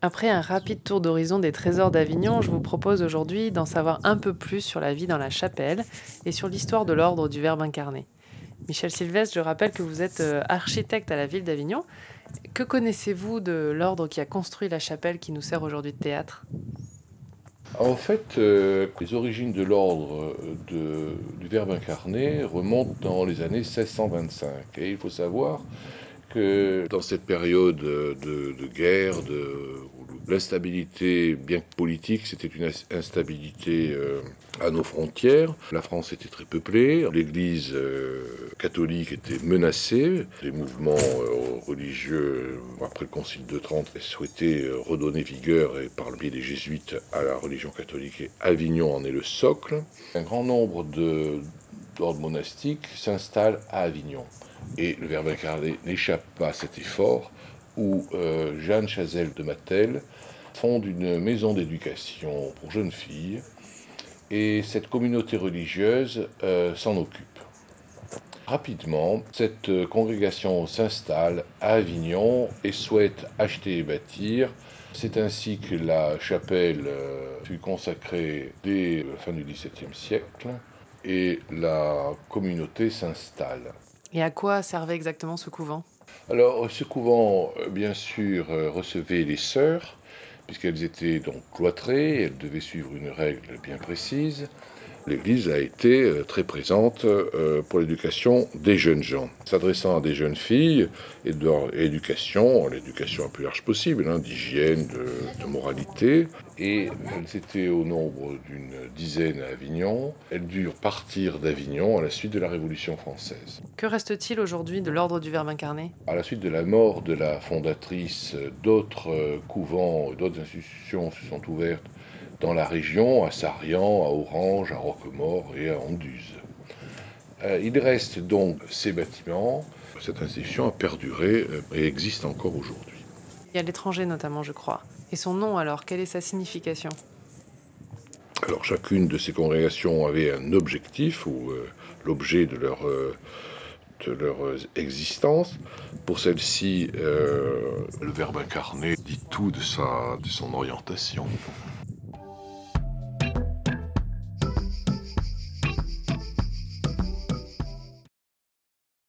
Après un rapide tour d'horizon des trésors d'Avignon, je vous propose aujourd'hui d'en savoir un peu plus sur la vie dans la chapelle et sur l'histoire de l'ordre du Verbe incarné. Michel Sylvestre, je rappelle que vous êtes euh, architecte à la ville d'Avignon. Que connaissez-vous de l'ordre qui a construit la chapelle qui nous sert aujourd'hui de théâtre? En fait, euh, les origines de l'ordre euh, du Verbe incarné remontent dans les années 1625. Et il faut savoir dans cette période de, guerre, de, l'instabilité, bien que politique, c'était une instabilité euh, à nos frontières. La France était très peuplée, l'Église euh, catholique était menacée, les mouvements euh, religieux, après le Concile de Trente, souhaitaient redonner vigueur et par le biais des jésuites à la religion catholique. Et Avignon en est le socle. Un grand nombre d'ordres monastiques s'installent à Avignon. Et le Verbe incarné n'échappe pas à cet effort où euh, Jeanne Chazelle de Mattel fonde une maison d'éducation pour jeunes filles et cette communauté religieuse euh, s'en occupe. Rapidement, cette euh, congrégation s'installe à Avignon et souhaite acheter et bâtir. C'est ainsi que la chapelle fut consacrée dès la fin du XVIIe siècle et la communauté s'installe. Et à quoi servait exactement ce couvent? Alors, ce couvent, euh, bien sûr, euh, recevait les sœurs, puisqu'elles étaient donc cloîtrées, elles devaient suivre une règle bien précise l'Église a été euh, très présente euh, pour l'éducation des jeunes gens, s'adressant à des jeunes filles et de leur éducation, l'éducation la plus large possible, hein, d'hygiène, de, moralité. Et elles étaient au nombre d'une dizaine à Avignon. Elles durent partir d'Avignon à la suite de la Révolution française. Que reste-t-il aujourd'hui de l'ordre du Verbe incarné? À la suite de la mort de la fondatrice, d'autres euh, couvents, d'autres institutions se sont ouvertes dans la région, à Sarian, à Orange, à Roquemort et à Anduze. Euh, il reste donc ces bâtiments. Cette institution a perduré euh, et existe encore aujourd'hui. Et à l'étranger notamment, je crois. Et son nom alors, quelle est sa signification? Alors chacune de ces congrégations avait un objectif ou euh, l'objet de leur, de leur existence. Pour celle-ci, le Verbe incarné dit tout de, sa, de son orientation.